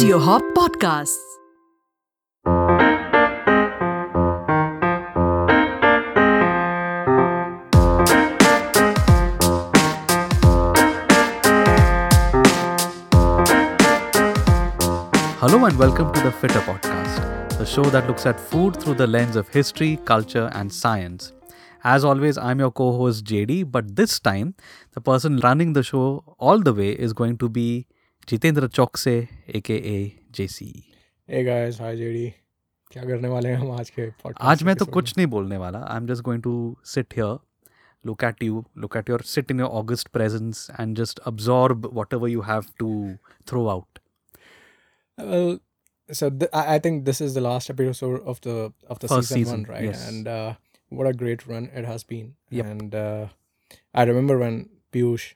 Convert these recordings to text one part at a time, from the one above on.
Audio Hop Podcasts. Hello and welcome to the Fittr Podcast, the show that looks at food through the lens of history, culture, and science. As always, I'm your co host JD, but this time, the person running the show all the way is going to be Jitendra Chokse, aka JC. Hey guys, hi JD. क्या करने वाले हैं हम आज के आज मैं तो कुछ नहीं बोलने वाला I am just going to sit here look at you look at your sit in your august presence and just absorb whatever you have to throw out में? Well, so th- I I think this is the last episode of the of the season, season, one, right? yes. And uh, what a great run it has been. Yep. And uh, I remember when Piyush,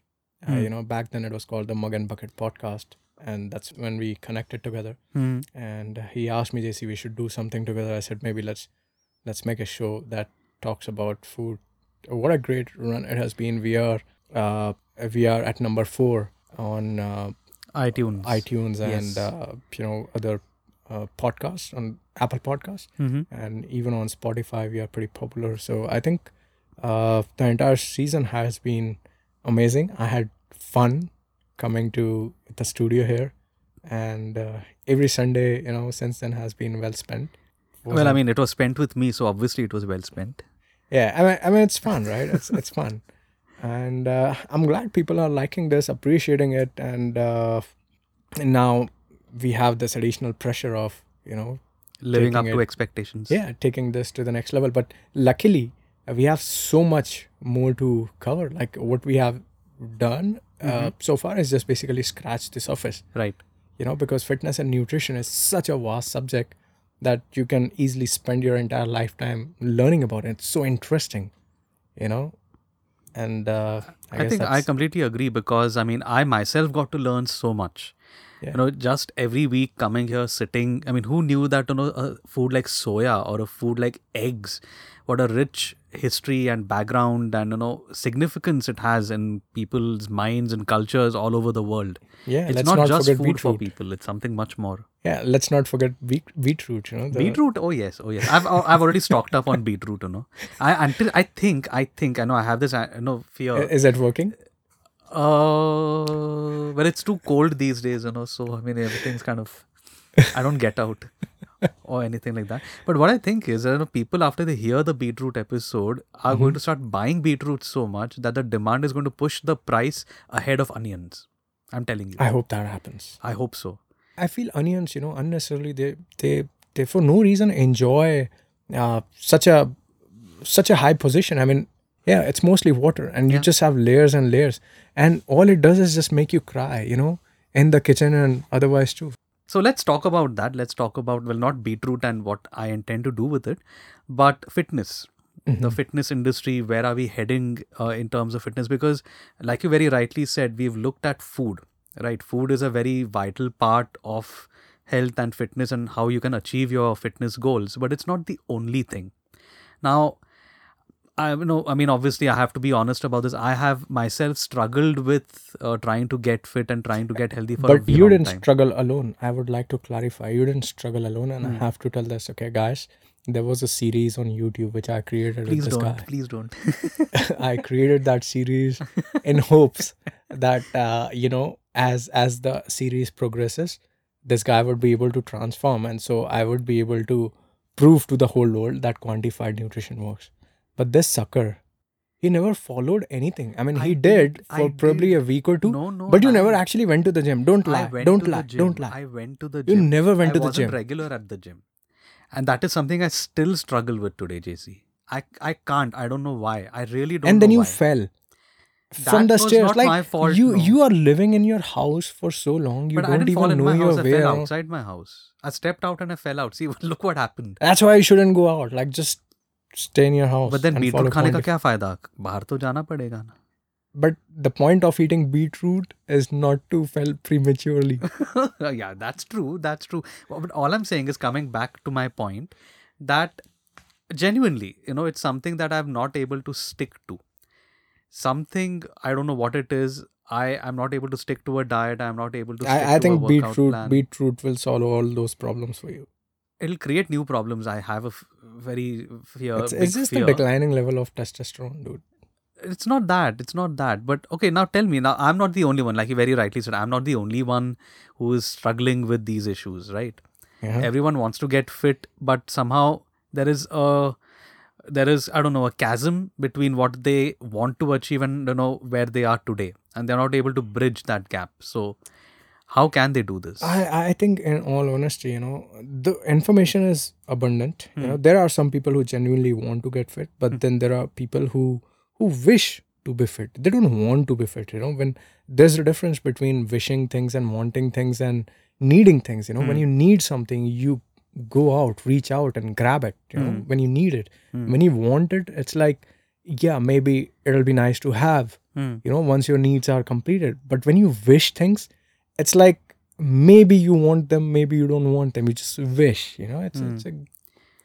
uh, Hmm. you know, back then it was called the Mug and Bucket podcast, and that's when we connected together. Hmm. And he asked me, JC, we should do something together. I said maybe let's let's make a show that talks about food. What a great run it has been. We are uh, we are at number four on uh, itunes iTunes Yes. and uh, you know other uh, podcasts on Apple Podcasts Mhm. and even on Spotify we are pretty popular. So I think uh, the entire season has been amazing. I had fun coming to the studio here, and uh, every Sunday you know since then has been well spent. Well, I mean, it was spent with me, so obviously it was well spent. yeah, I mean, I mean it's fun, right? It's it's fun, and uh, I'm glad people are liking this, appreciating it, and, uh, and now we have this additional pressure of you know Living up Taking to expectations. yeah taking this to the next level but luckily we have so much more to cover like what we have done uh, so far is just basically scratch the surface Right. you know because fitness and nutrition is such a vast subject that you can easily spend your entire lifetime learning about it it's so interesting you know and uh, I, I, think I completely agree because I mean, I myself got to learn so much. Yeah. You know, just every week coming here, sitting. I mean, who knew that you know a food like soya or a food like eggs, what a rich history and background and you know significance it has in people's minds and cultures all over the world. yeah it's let's not, not, just food beetroot for people; it's something much more. yeah let's not forget beet- beetroot you know the, beetroot oh yes oh yes i've i've already stocked up on beetroot you know i until i think i think i know i have this uh, no fear is that working uh well it's too cold these days you know so i mean everything's kind of i don't get out or anything like that. But what i think is that you know, people after they hear the beetroot episode are going to start buying beetroot so much that the demand is going to push the price ahead of onions. I'm telling you. I hope that happens. I hope so. I feel onions, you know, unnecessarily they they they for no reason enjoy uh, such a such a high position. I mean, yeah, it's mostly water, and you Yeah. just have layers and layers, and all it does is just make you cry, you know, in the kitchen and otherwise too. So let's talk about that. Let's talk about, well, not beetroot and what I intend to do with it, but fitness. The fitness industry, where are we heading uh, in terms of fitness? Because, like you very rightly said, we've looked at food, right? Food is a very vital part of health and fitness and how you can achieve your fitness goals, but it's not the only thing. Now, I know, I mean, obviously, I have to be honest about this. I have myself struggled with uh, trying to get fit and trying to get healthy for a but you didn't time. struggle alone. I would like to clarify. You didn't struggle alone, and Hmm. I have to tell this. Okay, guys, there was a series on YouTube which I created Please with this don't. guy. Please don't. I created that series in hopes that uh, you know, as as the series progresses, this guy would be able to transform, and so I would be able to prove to the whole world that quantified nutrition works. But this sucker, he never followed anything. I mean, I he did, did, I for probably did. a week or two. No, no, but you I- never actually went to the gym. Don't I lie. Don't to lie. the gym. Don't lie. I went to the gym. You never went I to the wasn't gym. regular at the gym, and that is something I still struggle with today, JC. I I can't. I don't know why. I really don't. and then you why. fell from That the stairs. not like my fault, you, no. you are living in your house for so long. You but I don't even in know my your house. I way fell outside my house. I stepped out and I fell out. See, look what happened. That's why you shouldn't go out. Like just stay in your house but then beetroot khane ka kya fayda bahar to jana but the point of eating beetroot is not to fell prematurely yeah that's true that's true but all i'm saying is coming back to my point that genuinely you know it's something that i'm not able to stick to something i don't know what it is I am not able to stick to a diet. I am not able to. I, think beetroot plan. beetroot will solve all those problems for you. It'll create new problems. I have a f- very fear. it's, it's just fear. the declining level of testosterone, dude. it's not that it's not that but okay now tell me now i'm not the only one like you very rightly said i'm not the only one who is struggling with these issues right Yeah. everyone wants to get fit but somehow there is a there is i don't know a chasm between what they want to achieve and you know where they are today and they're not able to bridge that gap so how can they do this I, I think in all honesty, you know, the information is abundant. You know, hmm. there are some people who genuinely want to get fit, but hmm. then there are people who who wish to be fit. They don't want to be fit, you know. When there's a difference between wishing things and wanting things and needing things, you know. When hmm. you need something, you go out, reach out and grab it, you know, when you need it. When you want it, it's like, yeah, maybe it'll be nice to have, Hmm. you know, once your needs are completed. But when you wish things, it's like maybe you want them, maybe you don't want them. You just wish, you know. It's it's a,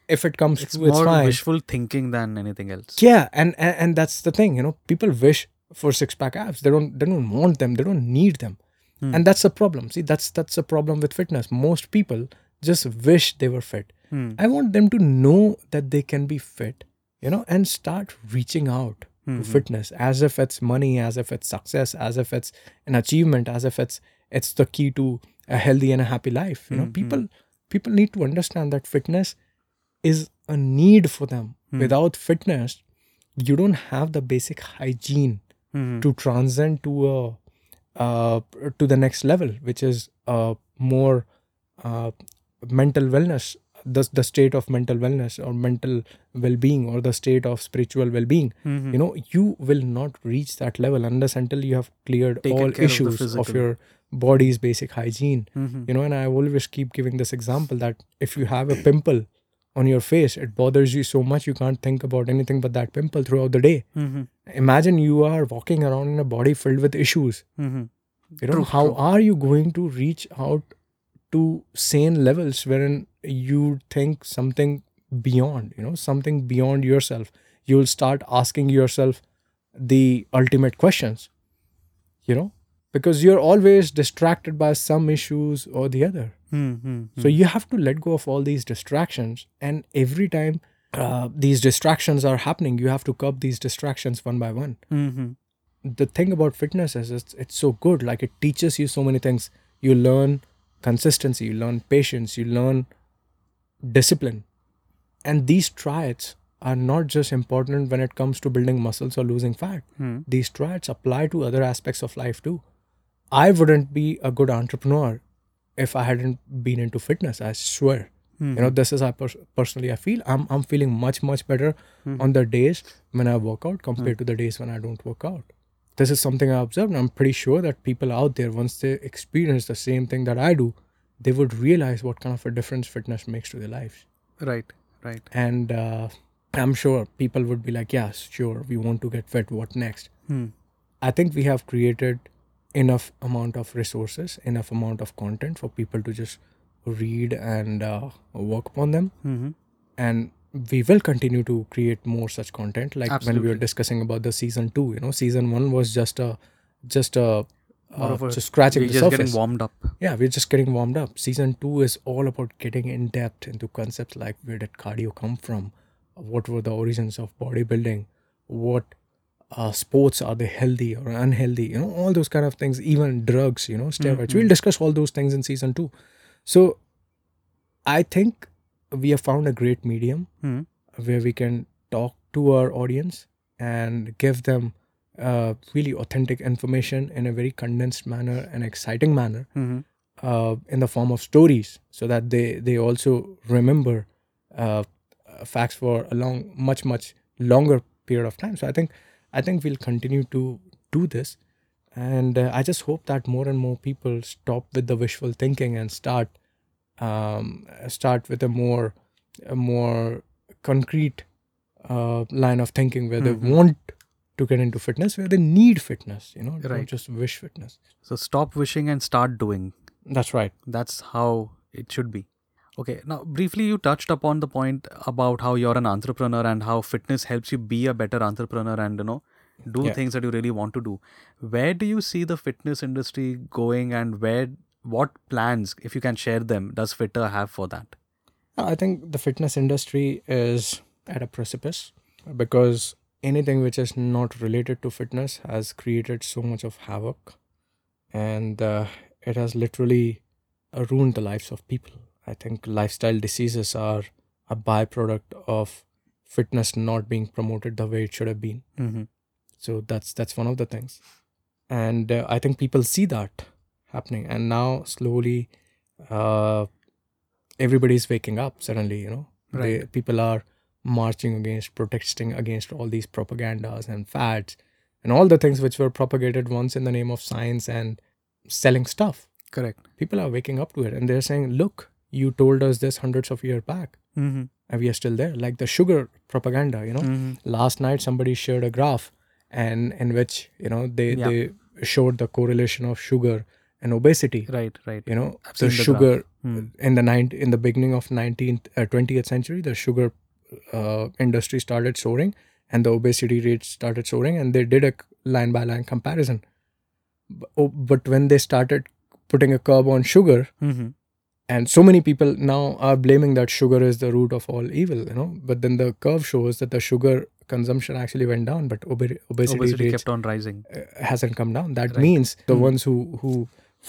if it comes it's true, it's more fine. wishful thinking than anything else Yeah, and, and and that's the thing, you know. People wish for six pack abs. They don't they don't want them. They don't need them, Hmm. and that's the problem. See, that's that's the problem with fitness. Most people just wish they were fit. Hmm. I want them to know that they can be fit, you know, and start reaching out Hmm. to fitness as if it's money, as if it's success, as if it's an achievement, as if it's it's the key to a healthy and a happy life. You know, Hmm, people people need to understand that fitness is a need for them. Hmm. Without fitness, you don't have the basic hygiene Mhm. to transcend to a uh, to the next level, which is uh, more uh, mental wellness, the the state of mental wellness or mental well-being or the state of spiritual well-being. Mhm. You know, you will not reach that level unless until you have cleared Taken all care of issues of, your body's basic hygiene. Mhm. You know, and I always keep giving this example that if you have a pimple on your face, it bothers you so much you can't think about anything but that pimple throughout the day. Mhm. Imagine you are walking around in a body filled with issues. Mhm. You know, True, how true. are you going to reach out to sane levels wherein you think something beyond, you know, something beyond yourself? You'll start asking yourself the ultimate questions, you know, because you're always distracted by some issues or the other. Mhm. So you have to let go of all these distractions, and every time uh, these distractions are happening, you have to curb these distractions one by one. Mhm. The thing about fitness is it's, it's so good. Like it teaches you so many things. You learn consistency, you learn patience, you learn discipline, and these triads are not just important when it comes to building muscles or losing fat. Hmm. These triads apply to other aspects of life too. I wouldn't be a good entrepreneur if I hadn't been into fitness. I swear. Hmm. You know, this is how pers- personally I feel. I'm I'm feeling much much better Hmm. on the days when I work out compared to the days when I don't work out. This is something I observed. And I'm pretty sure that people out there, once they experience the same thing that I do, they would realize what kind of a difference fitness makes to their lives. Right. Right. And uh, I'm sure people would be like, "Yes, sure, we want to get fit. What next?" Hmm. I think we have created enough amount of resources, enough amount of content for people to just read and uh, work upon them. Mhm. And we will continue to create more such content. Like when we were discussing about the season two, you know, season one was just a, just a, uh, just scratching We're the just surface. getting warmed up. Yeah, we're just getting warmed up. Season two is all about getting in depth into concepts like where did cardio come from? What were the origins of bodybuilding? What uh, sports are they healthy or unhealthy? You know, all those kind of things, even drugs, you know, steroids. We'll discuss all those things in season two. So I think we have found a great medium Hmm. where we can talk to our audience and give them uh, really authentic information in a very condensed manner and exciting manner Mhm. uh, in the form of stories so that they they also remember uh, uh, facts for a long much much longer period of time so i think i think we'll continue to do this and uh, i just hope that more and more people stop with the wishful thinking and start um, start with a more a more concrete uh, line of thinking where Mhm. they want to get into fitness where they need fitness you know Right. don't just wish fitness So stop wishing and start doing. that's right That's how it should be. Okay, now briefly, you touched upon the point about how you're an entrepreneur and how fitness helps you be a better entrepreneur and you know do Yeah. things that you really want to do where do you see the fitness industry going and where what plans if you can share them does Fittr have for that I think the fitness industry is at a precipice because anything which is not related to fitness has created so much of havoc and uh, it has literally ruined the lives of people. I think lifestyle diseases are a byproduct of fitness not being promoted the way it should have been. mm-hmm. So that's that's one of the things, and uh, I think people see that happening, and now slowly, uh, everybody's waking up. Suddenly, you know, they, Right. people are marching against, protesting against all these propagandas and fads, and all the things which were propagated once in the name of science and selling stuff. correct People are waking up to it, and they're saying, "Look, you told us this hundreds of years back, mm-hmm. and we are still there." Like the sugar propaganda, you know Mm-hmm. last night somebody shared a graph and in which you know they Yeah. they showed the correlation of sugar and obesity right right you know I've the the sugar Hmm. in the nine in the beginning of 19th uh, 20th century the sugar uh, industry started soaring and the obesity rate started soaring and they did a line by line comparison B- oh, but when they started putting a curb on sugar mm-hmm. And so many people now are blaming that sugar is the root of all evil you know but then the curve shows that the sugar consumption actually went down but obe- obesity, obesity kept on rising uh, hasn't come down that Right. means the Hmm. ones who who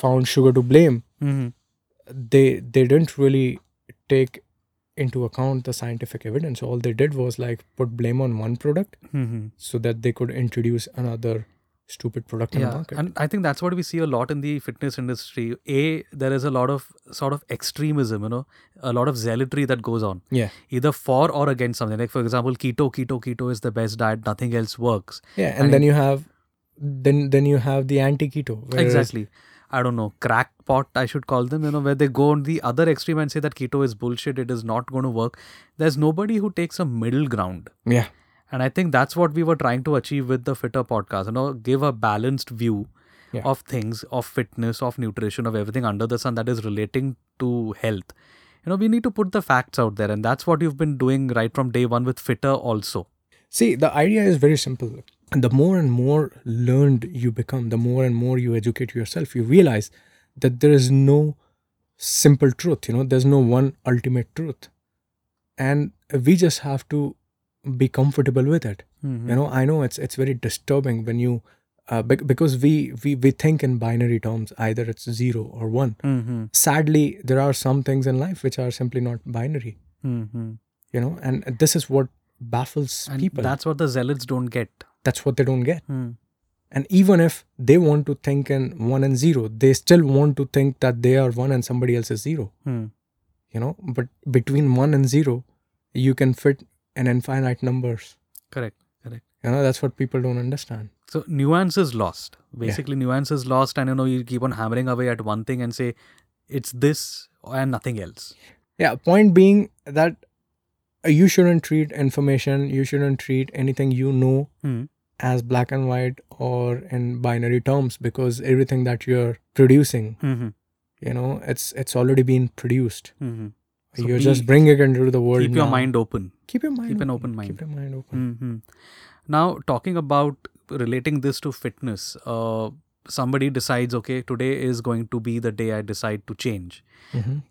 found sugar to blame mm-hmm. they they didn't really take into account the scientific evidence all they did was like put blame on one product Mm-hmm. so that they could introduce another stupid product in the yeah market. and i think that's what we see a lot in the fitness industry. A there is a lot of sort of extremism you know a lot of zealotry that goes on. Yeah. Either for or against something. Like for example keto keto keto is the best diet. Nothing else works. Yeah and, And then you have then then you have the anti keto exactly. I don't know. Crackpot i should call them you know where they go on the other extreme and say that keto is bullshit it is not going to work. There's nobody who takes a middle ground. Yeah and i think that's what we were trying to achieve with the Fittr podcast you know give a balanced view Yeah. of things of fitness of nutrition of everything under the sun that is relating to health you know we need to put the facts out there and that's what you've been doing right from day one with Fittr also See, the idea is very simple. The more and more learned you become, the more and more you educate yourself, you realize that there is no simple truth, you know, there's no one ultimate truth. And we just have to be comfortable with it. Mhm. You know, I know it's it's very disturbing when you uh, bec- because we, we we think in binary terms, either it's zero or one. Mhm. Sadly, there are some things in life which are simply not binary. Mhm. You know, and this is what baffles and people. that's what the zealots don't get That's what they don't get. Hmm. And even if they want to think in one and zero, they still want to think that they are one and somebody else is zero. Hmm. You know, but between one and zero, you can fit an infinite numbers. correct correct You know, that's what people don't understand. So nuance is lost. Basically, nuance is lost, and you know you keep on hammering away at one thing and say it's this and nothing else. Yeah, point being that uh, you shouldn't treat information, you shouldn't treat anything you know Hmm. as black and white or in binary terms because everything that you're producing, Mm-hmm. you know, it's it's already been produced. Mm-hmm. So you're be- just bringing it into the world. Keep your now. mind open. Keep your mind. keep an open. open mind. Keep your mind open. hmm Now, talking about relating this to fitness, uh, somebody decides, okay, today is going to be the day I decide to change. Mhm.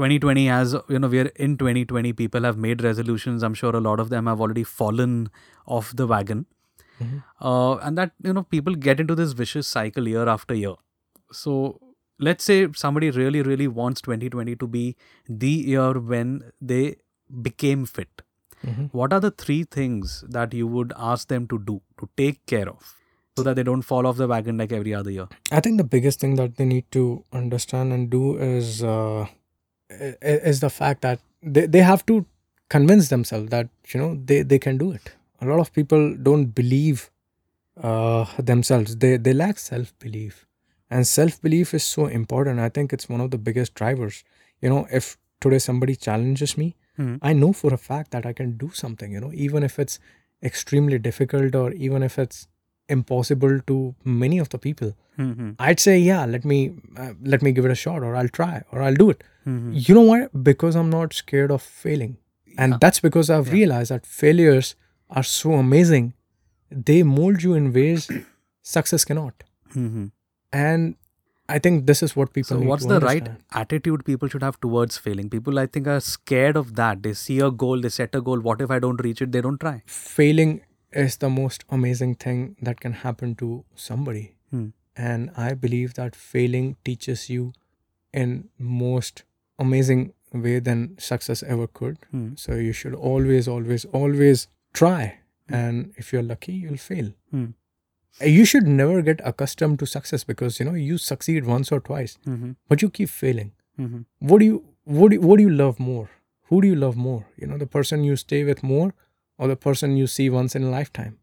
2020 as you know we're in 2020 people have made resolutions i'm sure a lot of them have already fallen off the wagon Mhm. uh, and that you know people get into this vicious cycle year after year so let's say somebody really really wants 2020 to be the year when they became fit Mhm. what are the three things that you would ask them to do to take care of so that they don't fall off the wagon like every other year I think the biggest thing that they need to understand and do is uh, is the fact that they, they have to convince themselves that you know they, they can do it. A lot of people don't believe uh, themselves. They they lack self belief, and self belief is so important. I think it's one of the biggest drivers. You know, if today somebody challenges me, Mhm. I know for a fact that I can do something. You know, even if it's extremely difficult or even if it's impossible to many of the people mm-hmm. I'd say, yeah, let me uh, let me give it a shot, or I'll try, or I'll do it. Mm-hmm. You know what? Because I'm not scared of failing, and Yeah. that's because I've Yeah. realized that failures are so amazing they mold you in ways success cannot. hmm And I think this is what people So, what's the right attitude people should have towards failing? People, I think, are scared of that. They see a goal, they set a goal. What if I don't reach it? They don't try. Failing is the most amazing thing that can happen to somebody. Hmm. And I believe that failing teaches you in most amazing way than success ever could. Hmm. So you should always, always, always try. And if you're lucky, you'll fail. You should never get accustomed to success because you know you succeed once or twice, hmm but you keep failing. hmm What do you what do you, what do you love more? Who do you love more? You know, the person you stay with more, or the person you see once in a lifetime.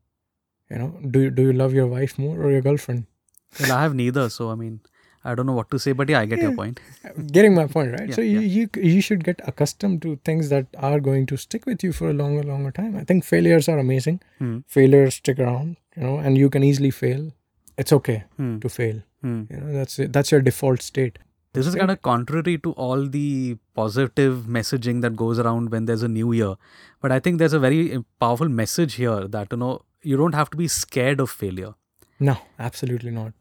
You know, do you do you love your wife more or your girlfriend? Well, I have neither. So, I mean, I don't know what to say, but yeah, I get your point. Getting my point, right? Yeah, so you, you you should get accustomed to things that are going to stick with you for a longer, longer time. I think failures are amazing. Hmm. Failures stick around, you know, and you can easily fail. It's okay Hmm. to fail. Hmm. You know, that's that's your default state. This is kind of contrary to all the positive messaging that goes around when there's a new year. But I think there's a very powerful message here that, you know, you don't have to be scared of failure. No, absolutely not.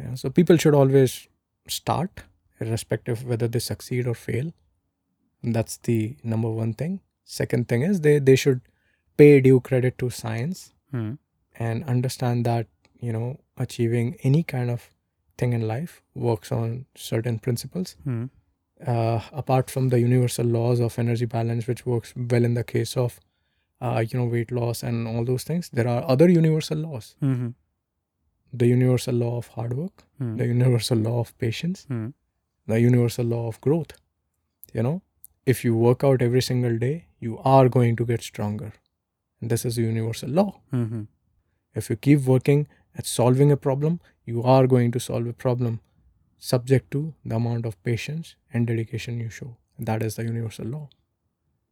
Yeah, so people should always start, irrespective of whether they succeed or fail. And that's the number one thing. Second thing is they they should pay due credit to science Hmm. and understand that you know achieving any kind of thing in life works on certain principles. Hmm. Uh, apart from the universal laws of energy balance, which works well in the case of uh, you know weight loss and all those things, there are other universal laws. Hmm. The universal law of hard work, Hmm. the universal law of patience, Hmm. the universal law of growth. You know, if you work out every single day, you are going to get stronger. And this is a universal law. Hmm. If you keep working at solving a problem, you are going to solve a problem subject to the amount of patience and dedication you show. That is the universal law.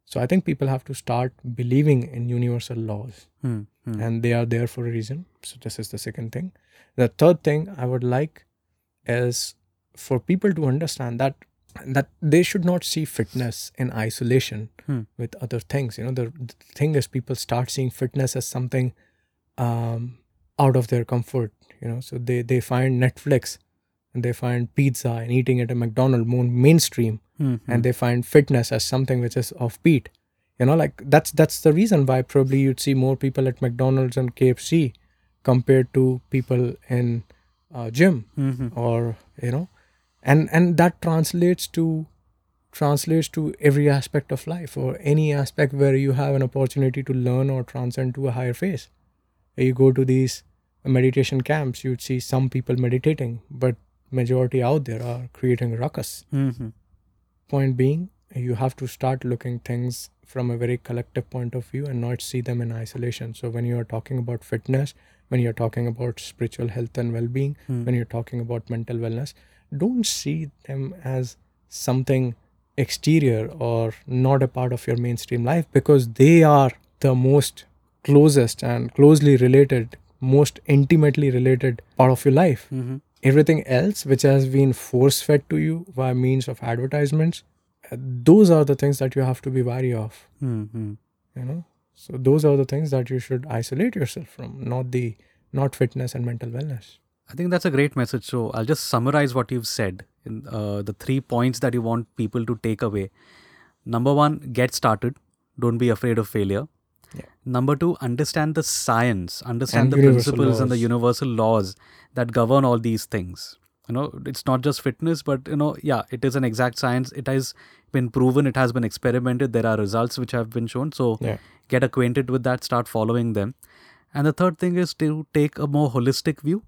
So I think people have to start believing in universal laws Hmm. Hmm. and they are there for a reason. So this is the second thing. The third thing I would like is for people to understand that that they should not see fitness in isolation Hmm. with other things. You know, the, the thing is people start seeing fitness as something um, out of their comfort. You know, so they they find Netflix they find pizza and eating at a McDonald's more mainstream Hmm. and they find fitness as something which is offbeat. You know, like that's that's the reason why probably you'd see more people at McDonald's and KFC compared to people in uh, gym Hmm. or you know, and and that translates to translates to every aspect of life or any aspect where you have an opportunity to learn or transcend to a higher phase. You go to these meditation camps, you'd see some people meditating, but majority out there are creating ruckus Hmm. point being you have to start looking things from a very collective point of view and not see them in isolation so when you are talking about fitness when you're talking about spiritual health and well-being Hmm. when you're talking about mental wellness don't see them as something exterior or not a part of your mainstream life because they are the most closest and closely related most intimately related part of your life Hmm. Everything else which has been force fed to you by means of advertisements uh, those are the things that you have to be wary of Hmm. Hmm. you know so those are the things that you should isolate yourself from not the not fitness and mental wellness I think that's a great message. So I'll just summarize what you've said in uh, the three points that you want people to take away. Number one, get started. Don't be afraid of failure. Number two, understand the science, understand And the principles and the universal laws that govern all these things. You know, it's not just fitness, but you know, yeah, it is an exact science. It has been proven, it has been experimented. There are results which have been shown. So yeah get acquainted with that, start following them. And the third thing is to take a more holistic view.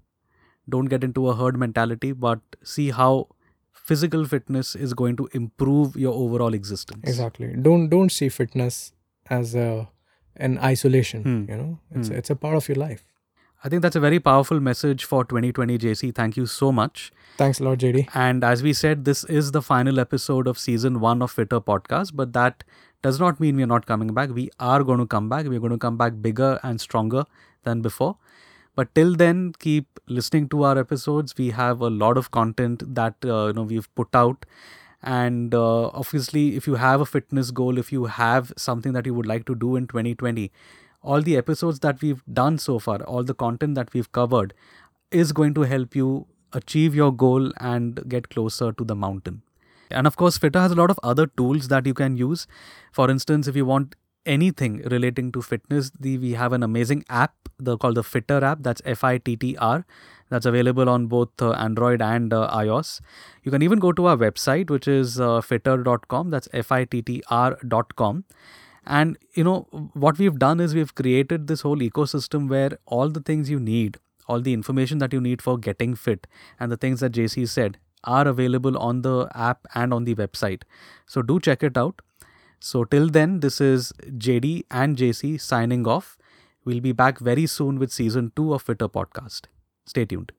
Don't get into a herd mentality, but see how physical fitness is going to improve your overall existence. exactly don't don't see fitness as a an isolation Hmm. you know it's Hmm. it's a part of your life I think that's a very powerful message for 2020, JC. Thank you so much. thanks a lot jd And as we said, this is the final episode of season one of Fittr Podcast, but that does not mean we're not coming back. We are going to come back. We're going to come back bigger and stronger than before. But till then, keep listening to our episodes. We have a lot of content that uh, you know we've put out, and uh, obviously, if you have a fitness goal, if you have something that you would like to do in 2020, all the episodes that we've done so far, all the content that we've covered, is going to help you achieve your goal and get closer to the mountain. And of course, Fittr has a lot of other tools that you can use. For instance, if you want anything relating to fitness, the, we have an amazing app the, called the Fittr app. That's F I T T R. That's available on both uh, Android and uh, iOS. You can even go to our website, which is uh, fittr.com. That's F I T T R.com. And you know what we've done is we've created this whole ecosystem where all the things you need, all the information that you need for getting fit, and the things that JC said are available on the app and on the website. So do check it out. So till then, this is JD and JC signing off. We'll be back very soon with season two of Fittr Podcast. Stay tuned.